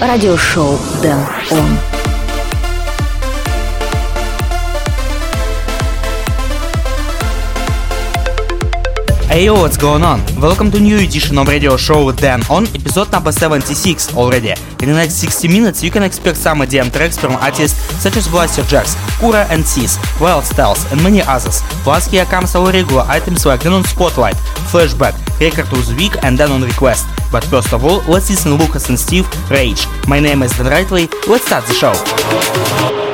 радиошоу Дэн Он. Hey yo, what's going on? Welcome to new edition of radio show with Dan on episode number 76 already. In the next 60 minutes, you can expect some EDM tracks from artists such as Blasterjaxx, Kura and Sis, Wild Styles, and many others. Plus, here comes our regular items like Dan on Spotlight, Flashback, Record of the Week, and Dan on Request. But first of all, let's listen to Lucas and Steve Rage. My name is Dan Rightway. Let's start the show.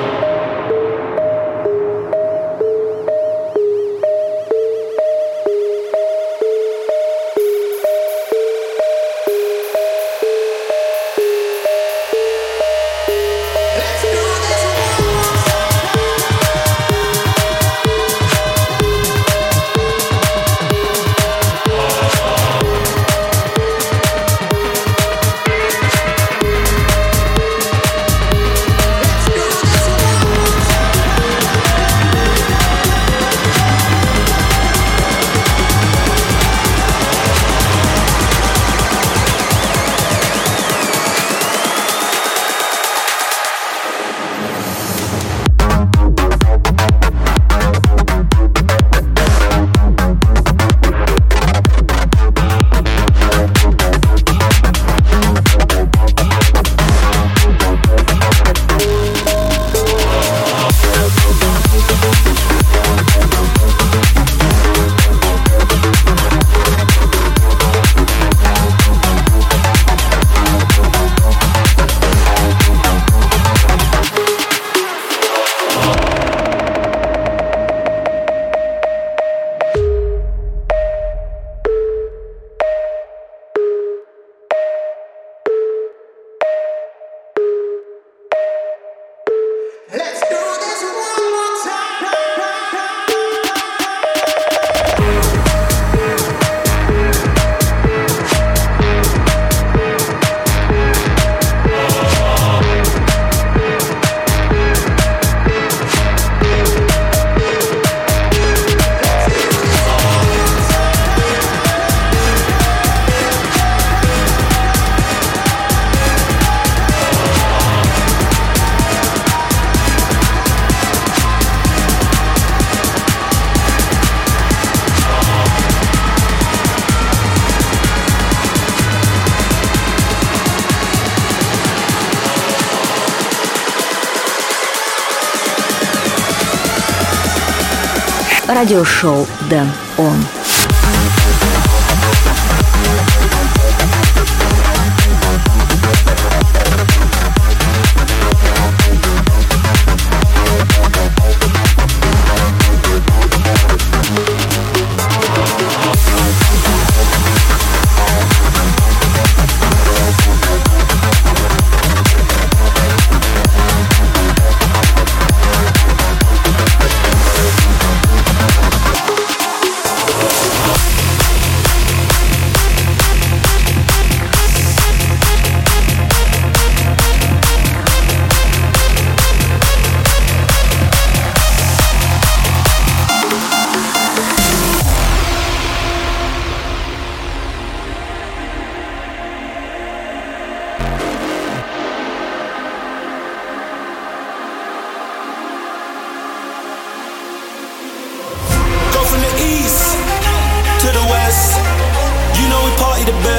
Радиошоу Дэн Он.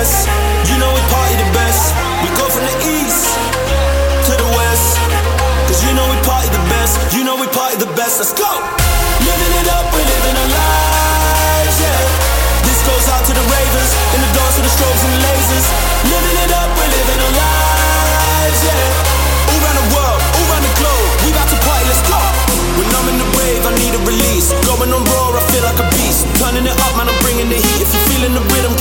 stress. You know we party the best. We go from the east to the west. Cause you know we party the best. You know we party the best. Let's go. Living it up, we're living our lives, yeah. This goes out to the ravers in the dance to the strobes and the lasers. Living it up, we're living our lives, yeah. All around the world, all around the globe. We about to party, let's go. When I'm in the rave, I need a release. Going on raw, I feel like a beast. Turning it up, man, I'm bringing the heat. If you're feeling the rhythm,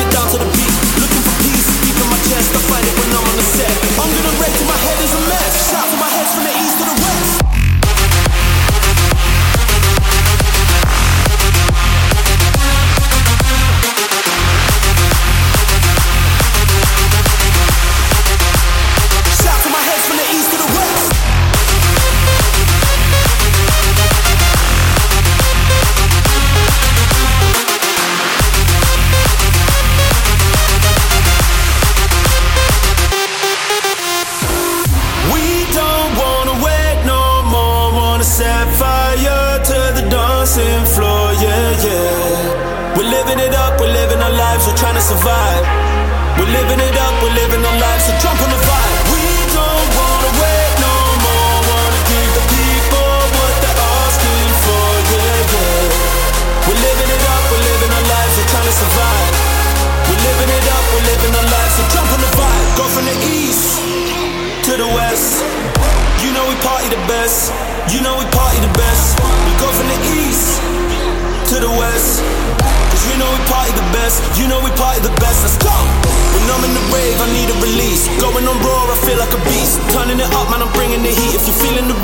best. You know we party the best. Let's go. When I'm in the rave, I need a release. Going on raw, I feel like a beast. Turning it up, man, I'm bringing the heat. If you're feeling the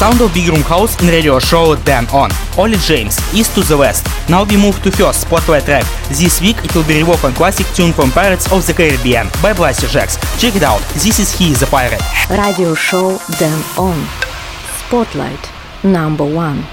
sound of big room house in radio show Dan On. Only James, East to the West. Now we move to first spotlight track. This week it will be Rewoken classic tune from Pirates of the Caribbean by Blasterjaxx. Check it out, this is He is a Pirate. Radio show Dan On. Spotlight number one.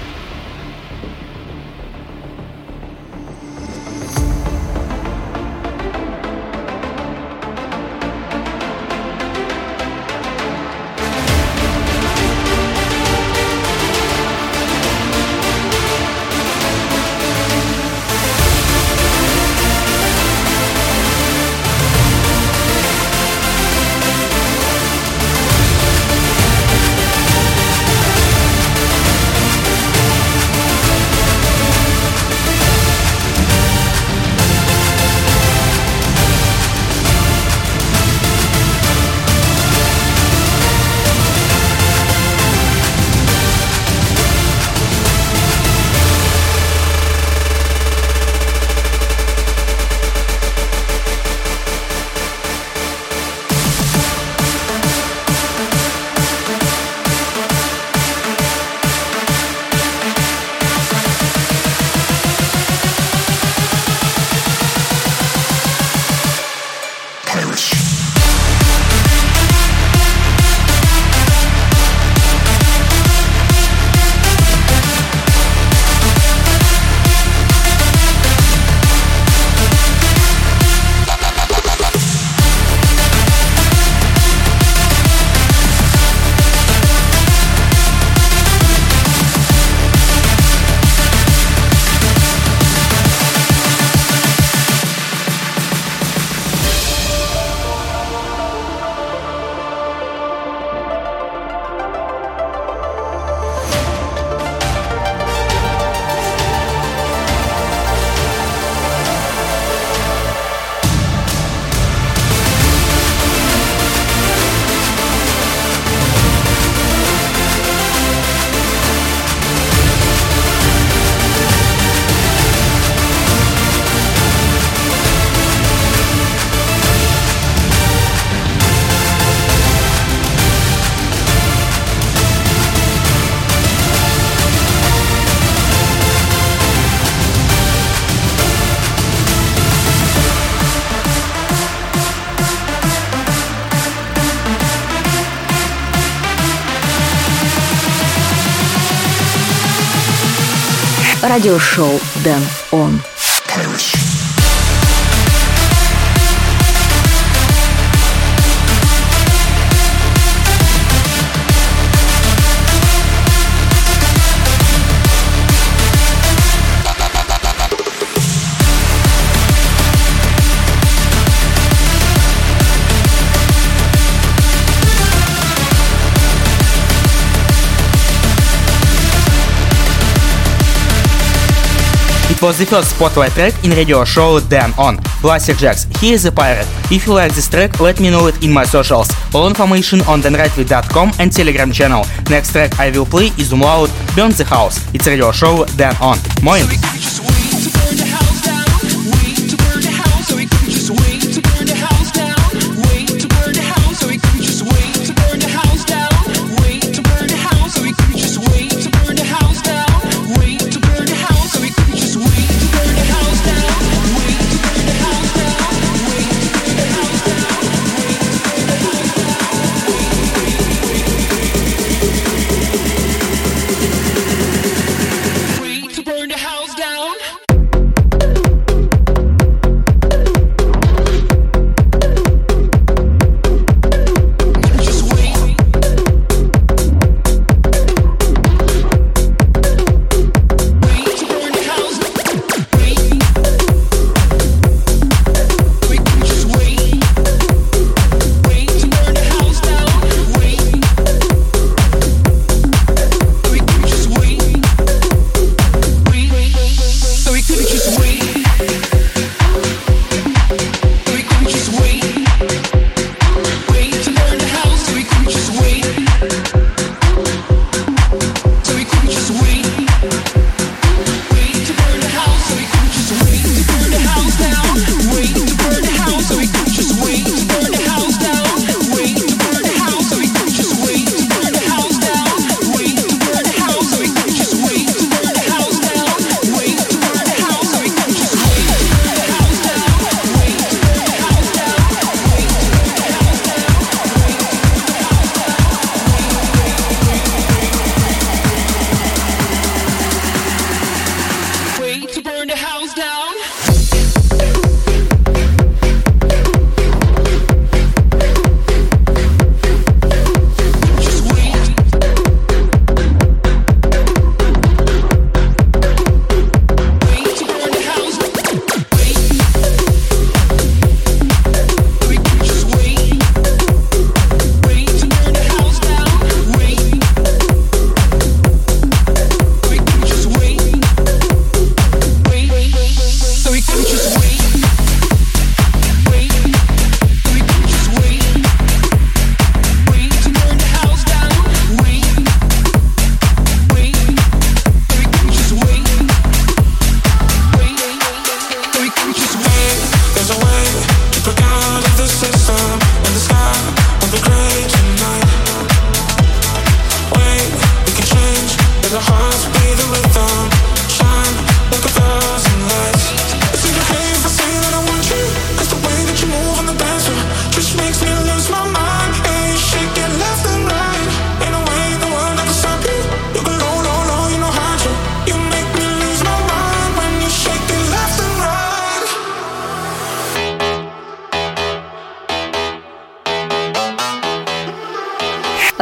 Радиошоу It was the first spotlight track in radio show Dan On. Blasterjaxx, he is a pirate. If you like this track, let me know it in my socials. All information on danrightway.com and telegram channel. Next track I will play is Umlaut Burn the House. It's radio show Dan On. Moin!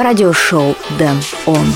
радиошоу «Дэн Он».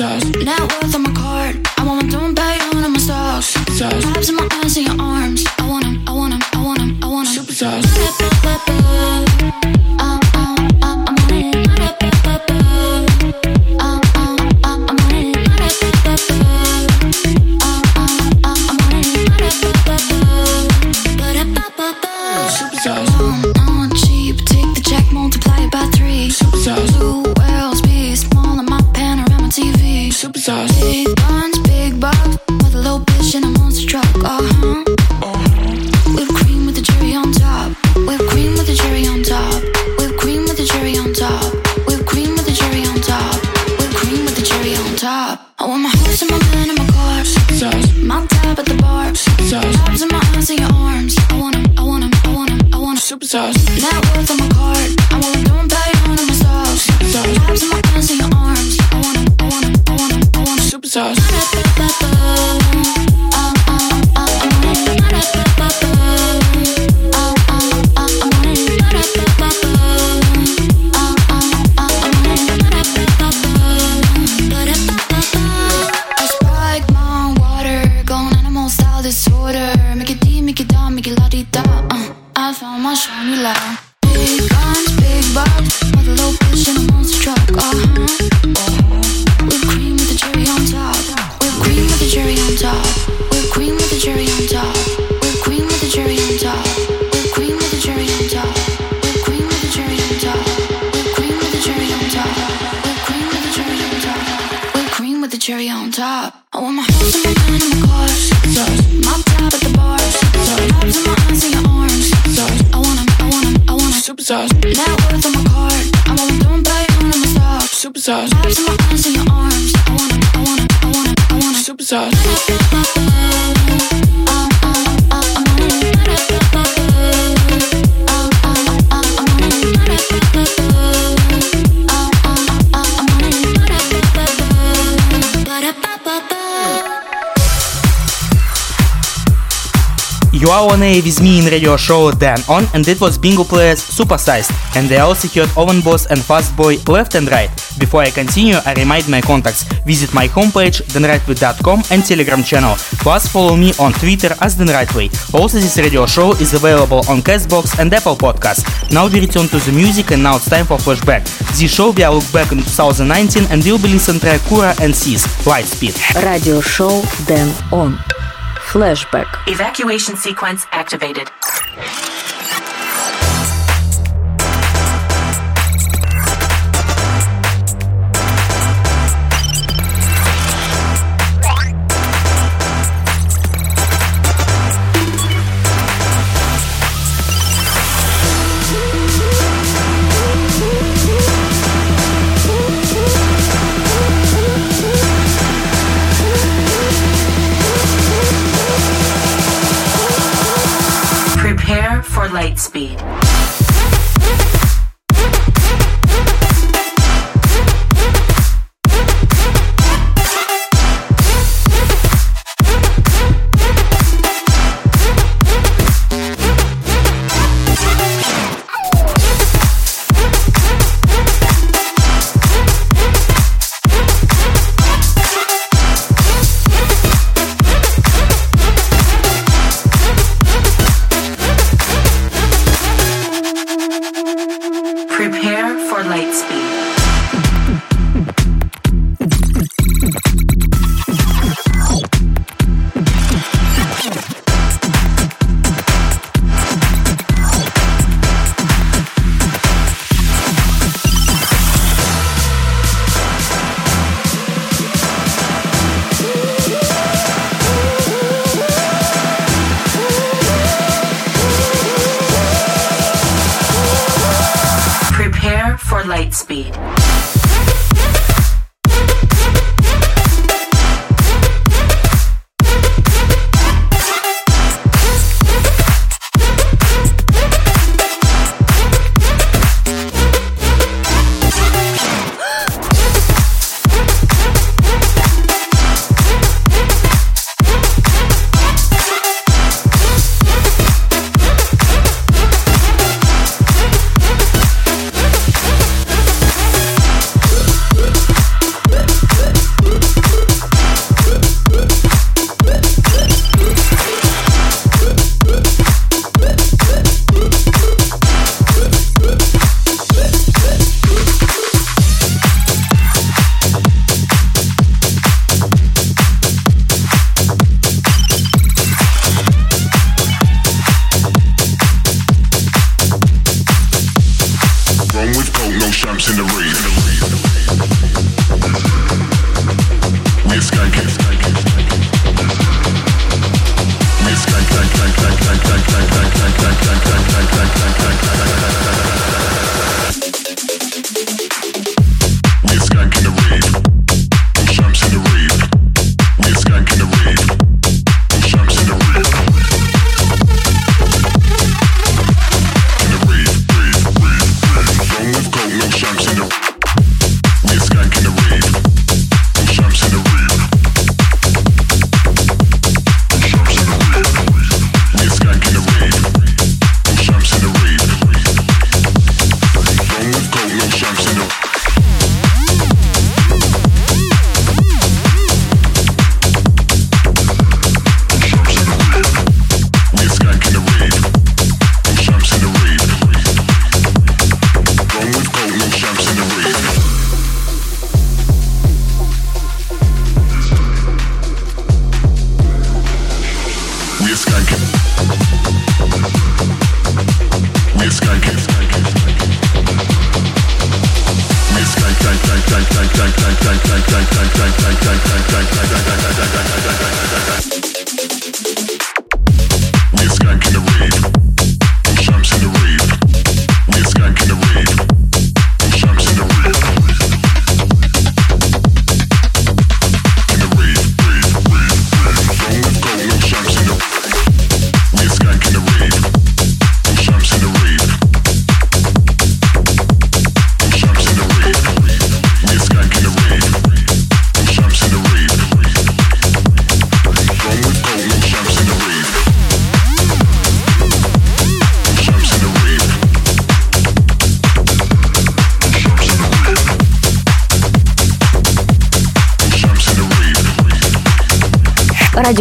Net worth on my card. I want on my doing bad on my stocks. Tabs in my eyes. Super sauce. Now worth on my card. I'm on doing play on my stop. Super sauce. Laps in my hands in your arms. I wanna, I wanna, I wanna, I wanna. Super sauce. You are on with me in radio show Dan On, and it was Bingo Players Supersized, and they also heard Oven Boss and Fast Boy Left and Right. Before I continue, I remind my contacts. Visit my homepage, danrightway.com and Telegram channel. Plus, follow me on Twitter as danrightway. Also, this radio show is available on Castbox and Apple Podcast. Now we return to the music, and now it's time for flashback. This show we are look back in 2019, and we'll be listening to Kura and Seas, Lightspeed. Radio show Dan On. Flashback. Evacuation sequence activated. light speed.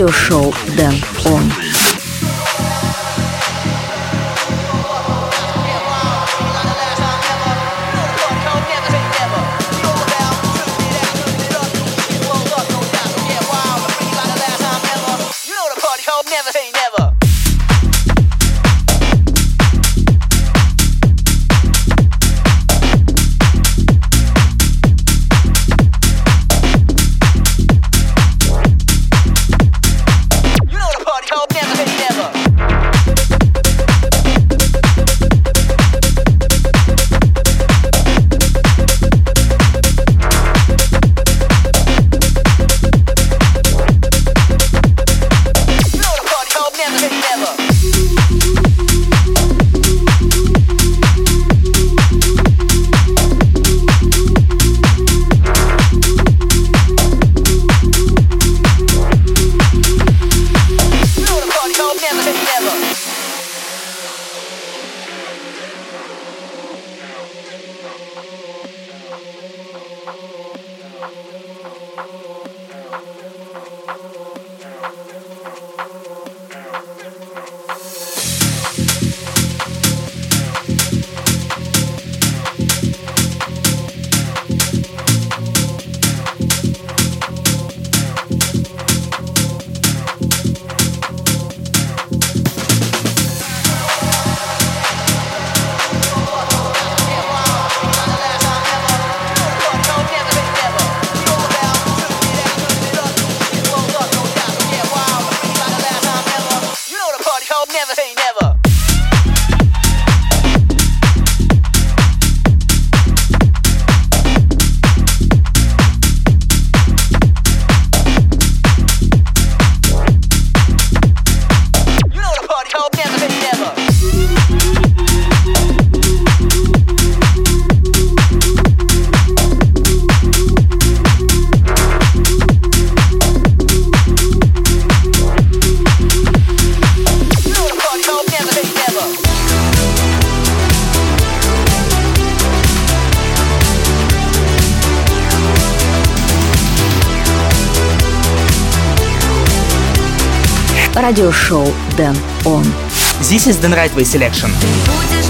Радиошоу Дэн радиошоу Дэн Он. This is Дэн Райтвей Selection. Ты будешь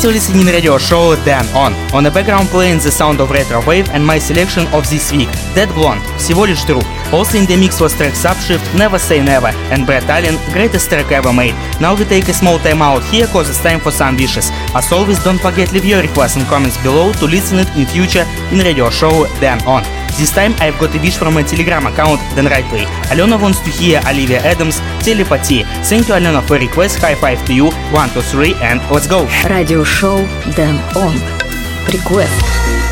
still listening radio show Dan On. On the background playing the sound of Retro Wave and my selection of this week, Dead Blonde, всего лишь true. Also in the mix was track Subshift, Never Say Never, and Brett Allen, greatest track ever made. Now we take a small time out here cause it's time for some wishes. As always, don't forget leave your requests and comments below to listen it in future in radio show Dan On. This time I've got a wish from a Telegram account, then right way. Алена Вон Стухия, Оливия Эдамс, Телепати. Thank you, Алена, for request. High five to you. One, two, three, and let's go. Радиошоу Дэн Он. Request.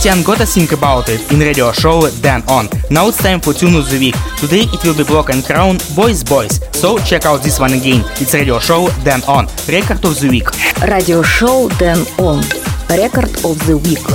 Christian Gotta Think About It in radio show Dan On. Now it's time for Tune of the Week. Today it will be Block and Crown Boys Boys. So check out this one again. It's radio show Dan On. Record of the Week. Radio show Dan On. Record of the Week.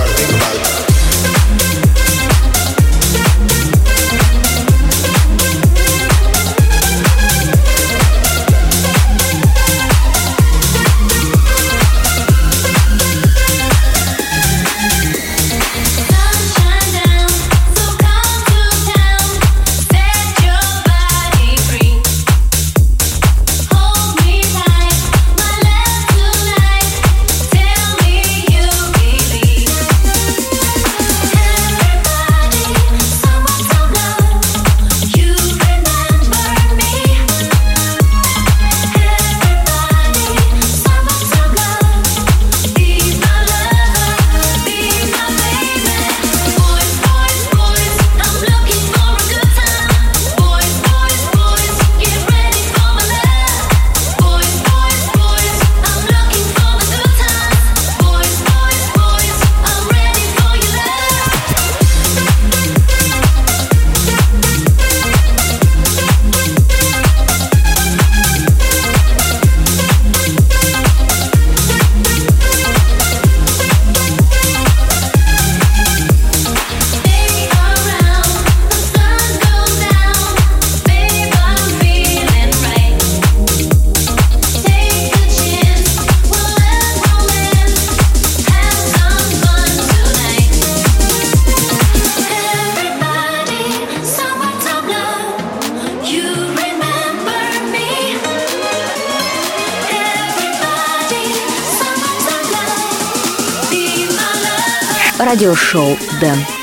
радиошоу «Дэн».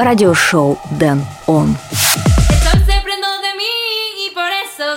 Радиошоу Дэн Он. El sol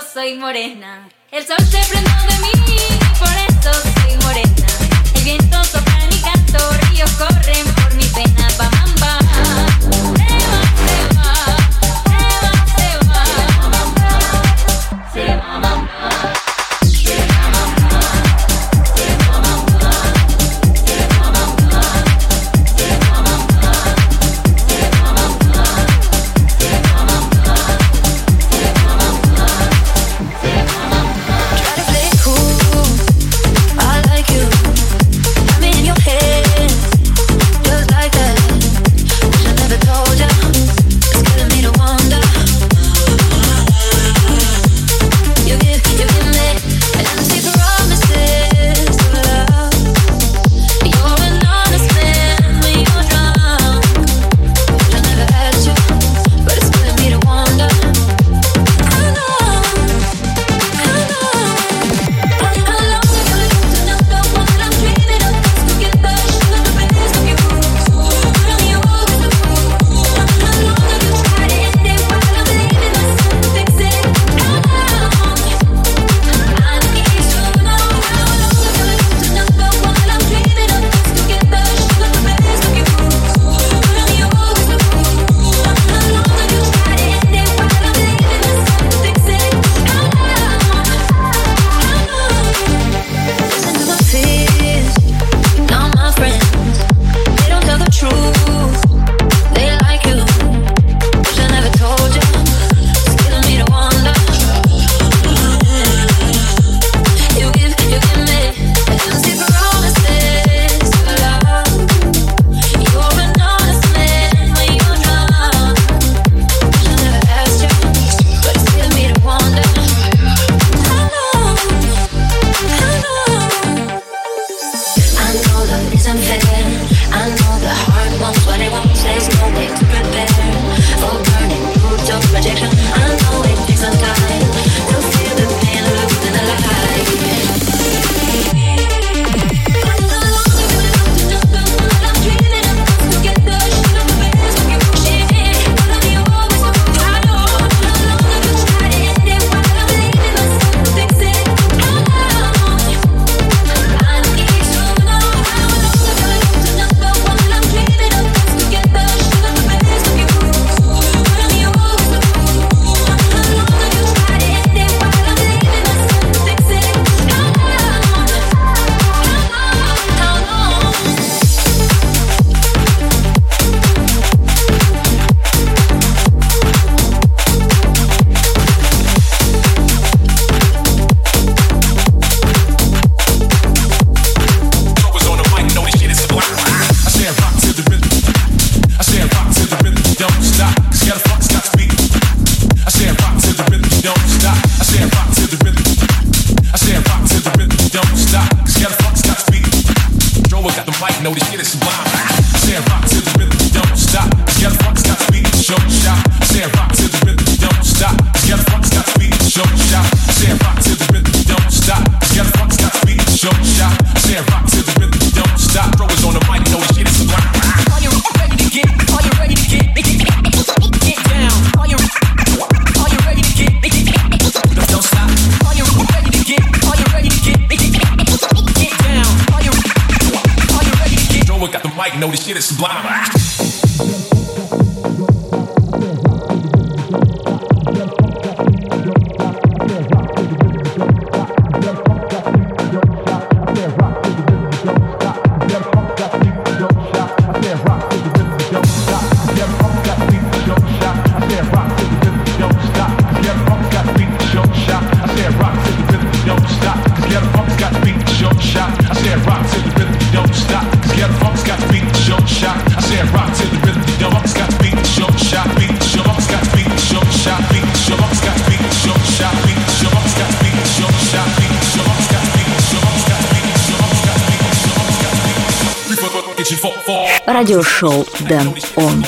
Радиошоу Дэн Он.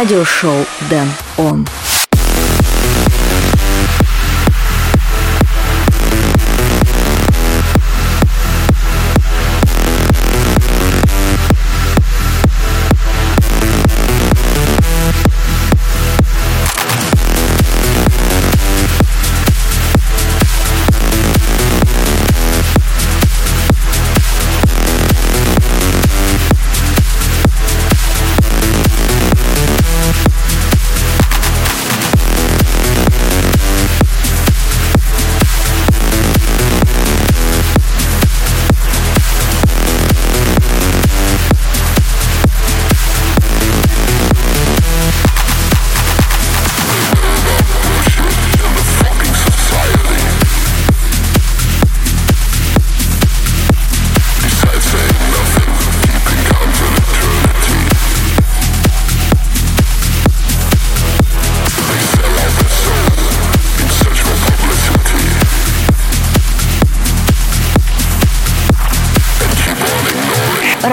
Радиошоу Дэн Он.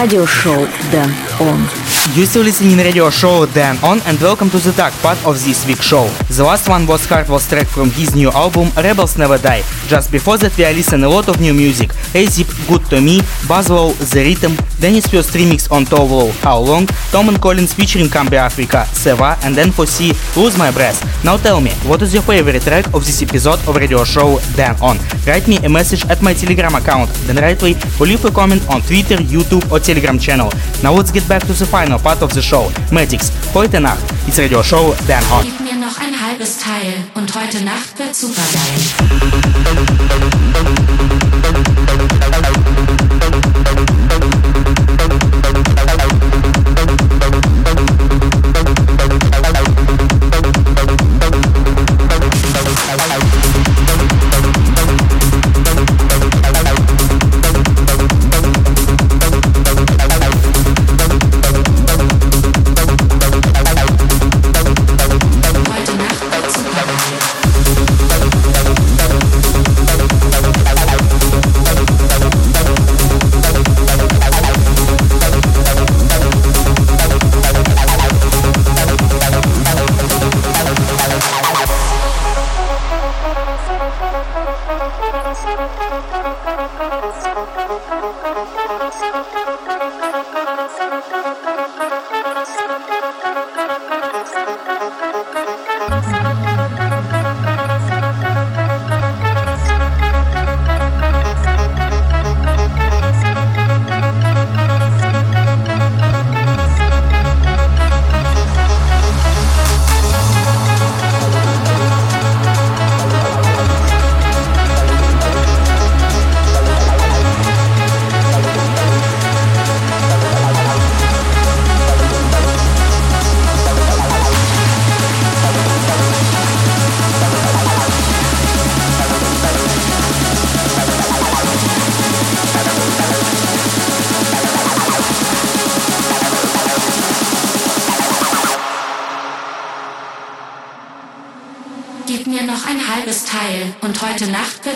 радиошоу Дэн Он. You still listening radio show Dan On and welcome to the dark part of this week's show. The last one was Hardwell's track from his new album Rebels Never Die. Just before that we are listening a lot of new music. ASIP, Good To Me, Buzzwell, The Rhythm, Dennis first remix on Tove Lo, How Long, Tom and Collins featuring Cambria Africa, Seva and then for C, Lose My Breath. Now tell me, what is your favorite track of this episode of radio show Dan On? Write me a message at my telegram account, danrightway, or leave a comment on Twitter, YouTube or telegram channel. Now let's get back to the final part of the show. Magics, heute Nacht. It's radio show Dan On. Gib mir noch ein halbes Teil und heute Nacht wird supergeil. Heute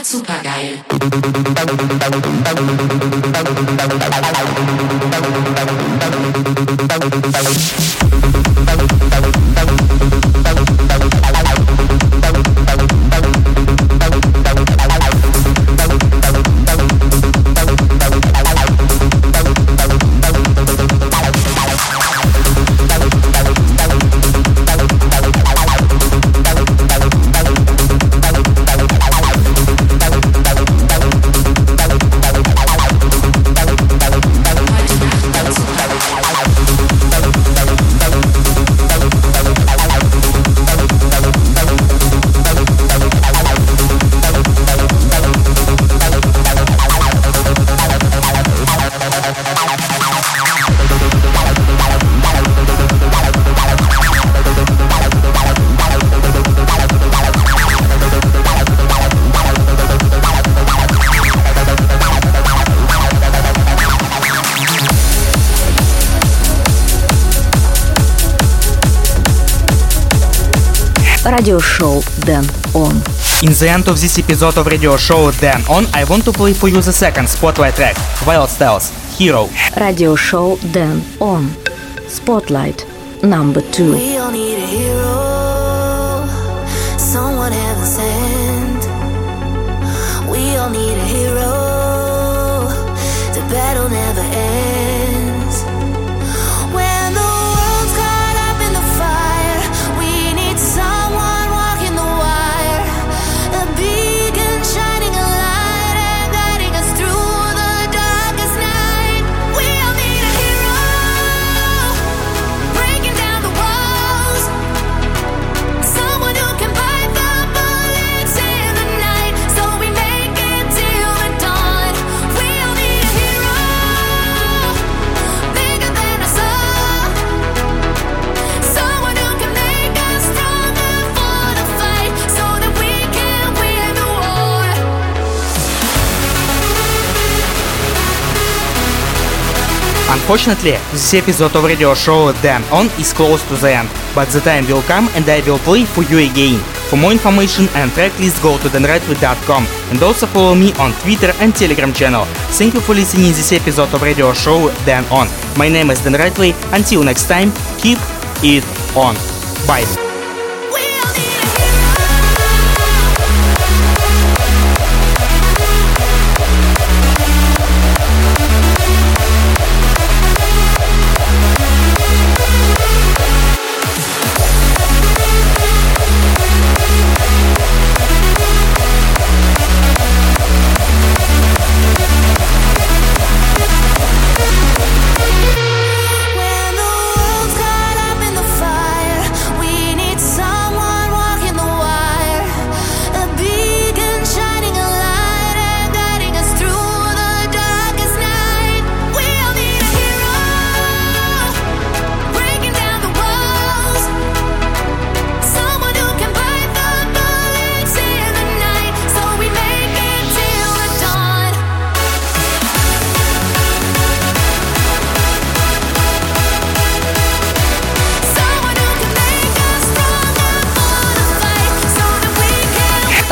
heute Radio Show Dan On. In the end of this episode of radio show Dan On, I want to play for you the second spotlight track, Wild Styles, Hero. Radio show Dan On, Spotlight, number two. We all need a hero. Unfortunately, this episode of radio show Dan On is close to the end, but the time will come and I will play for you again. For more information and tracklist, go to danrightway.com and also follow me on Twitter and Telegram channel. Thank you for listening this episode of radio show Dan On. My name is Dan Rightway. Until next time, keep it on. Bye.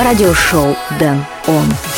радиошоу «Дэн Он».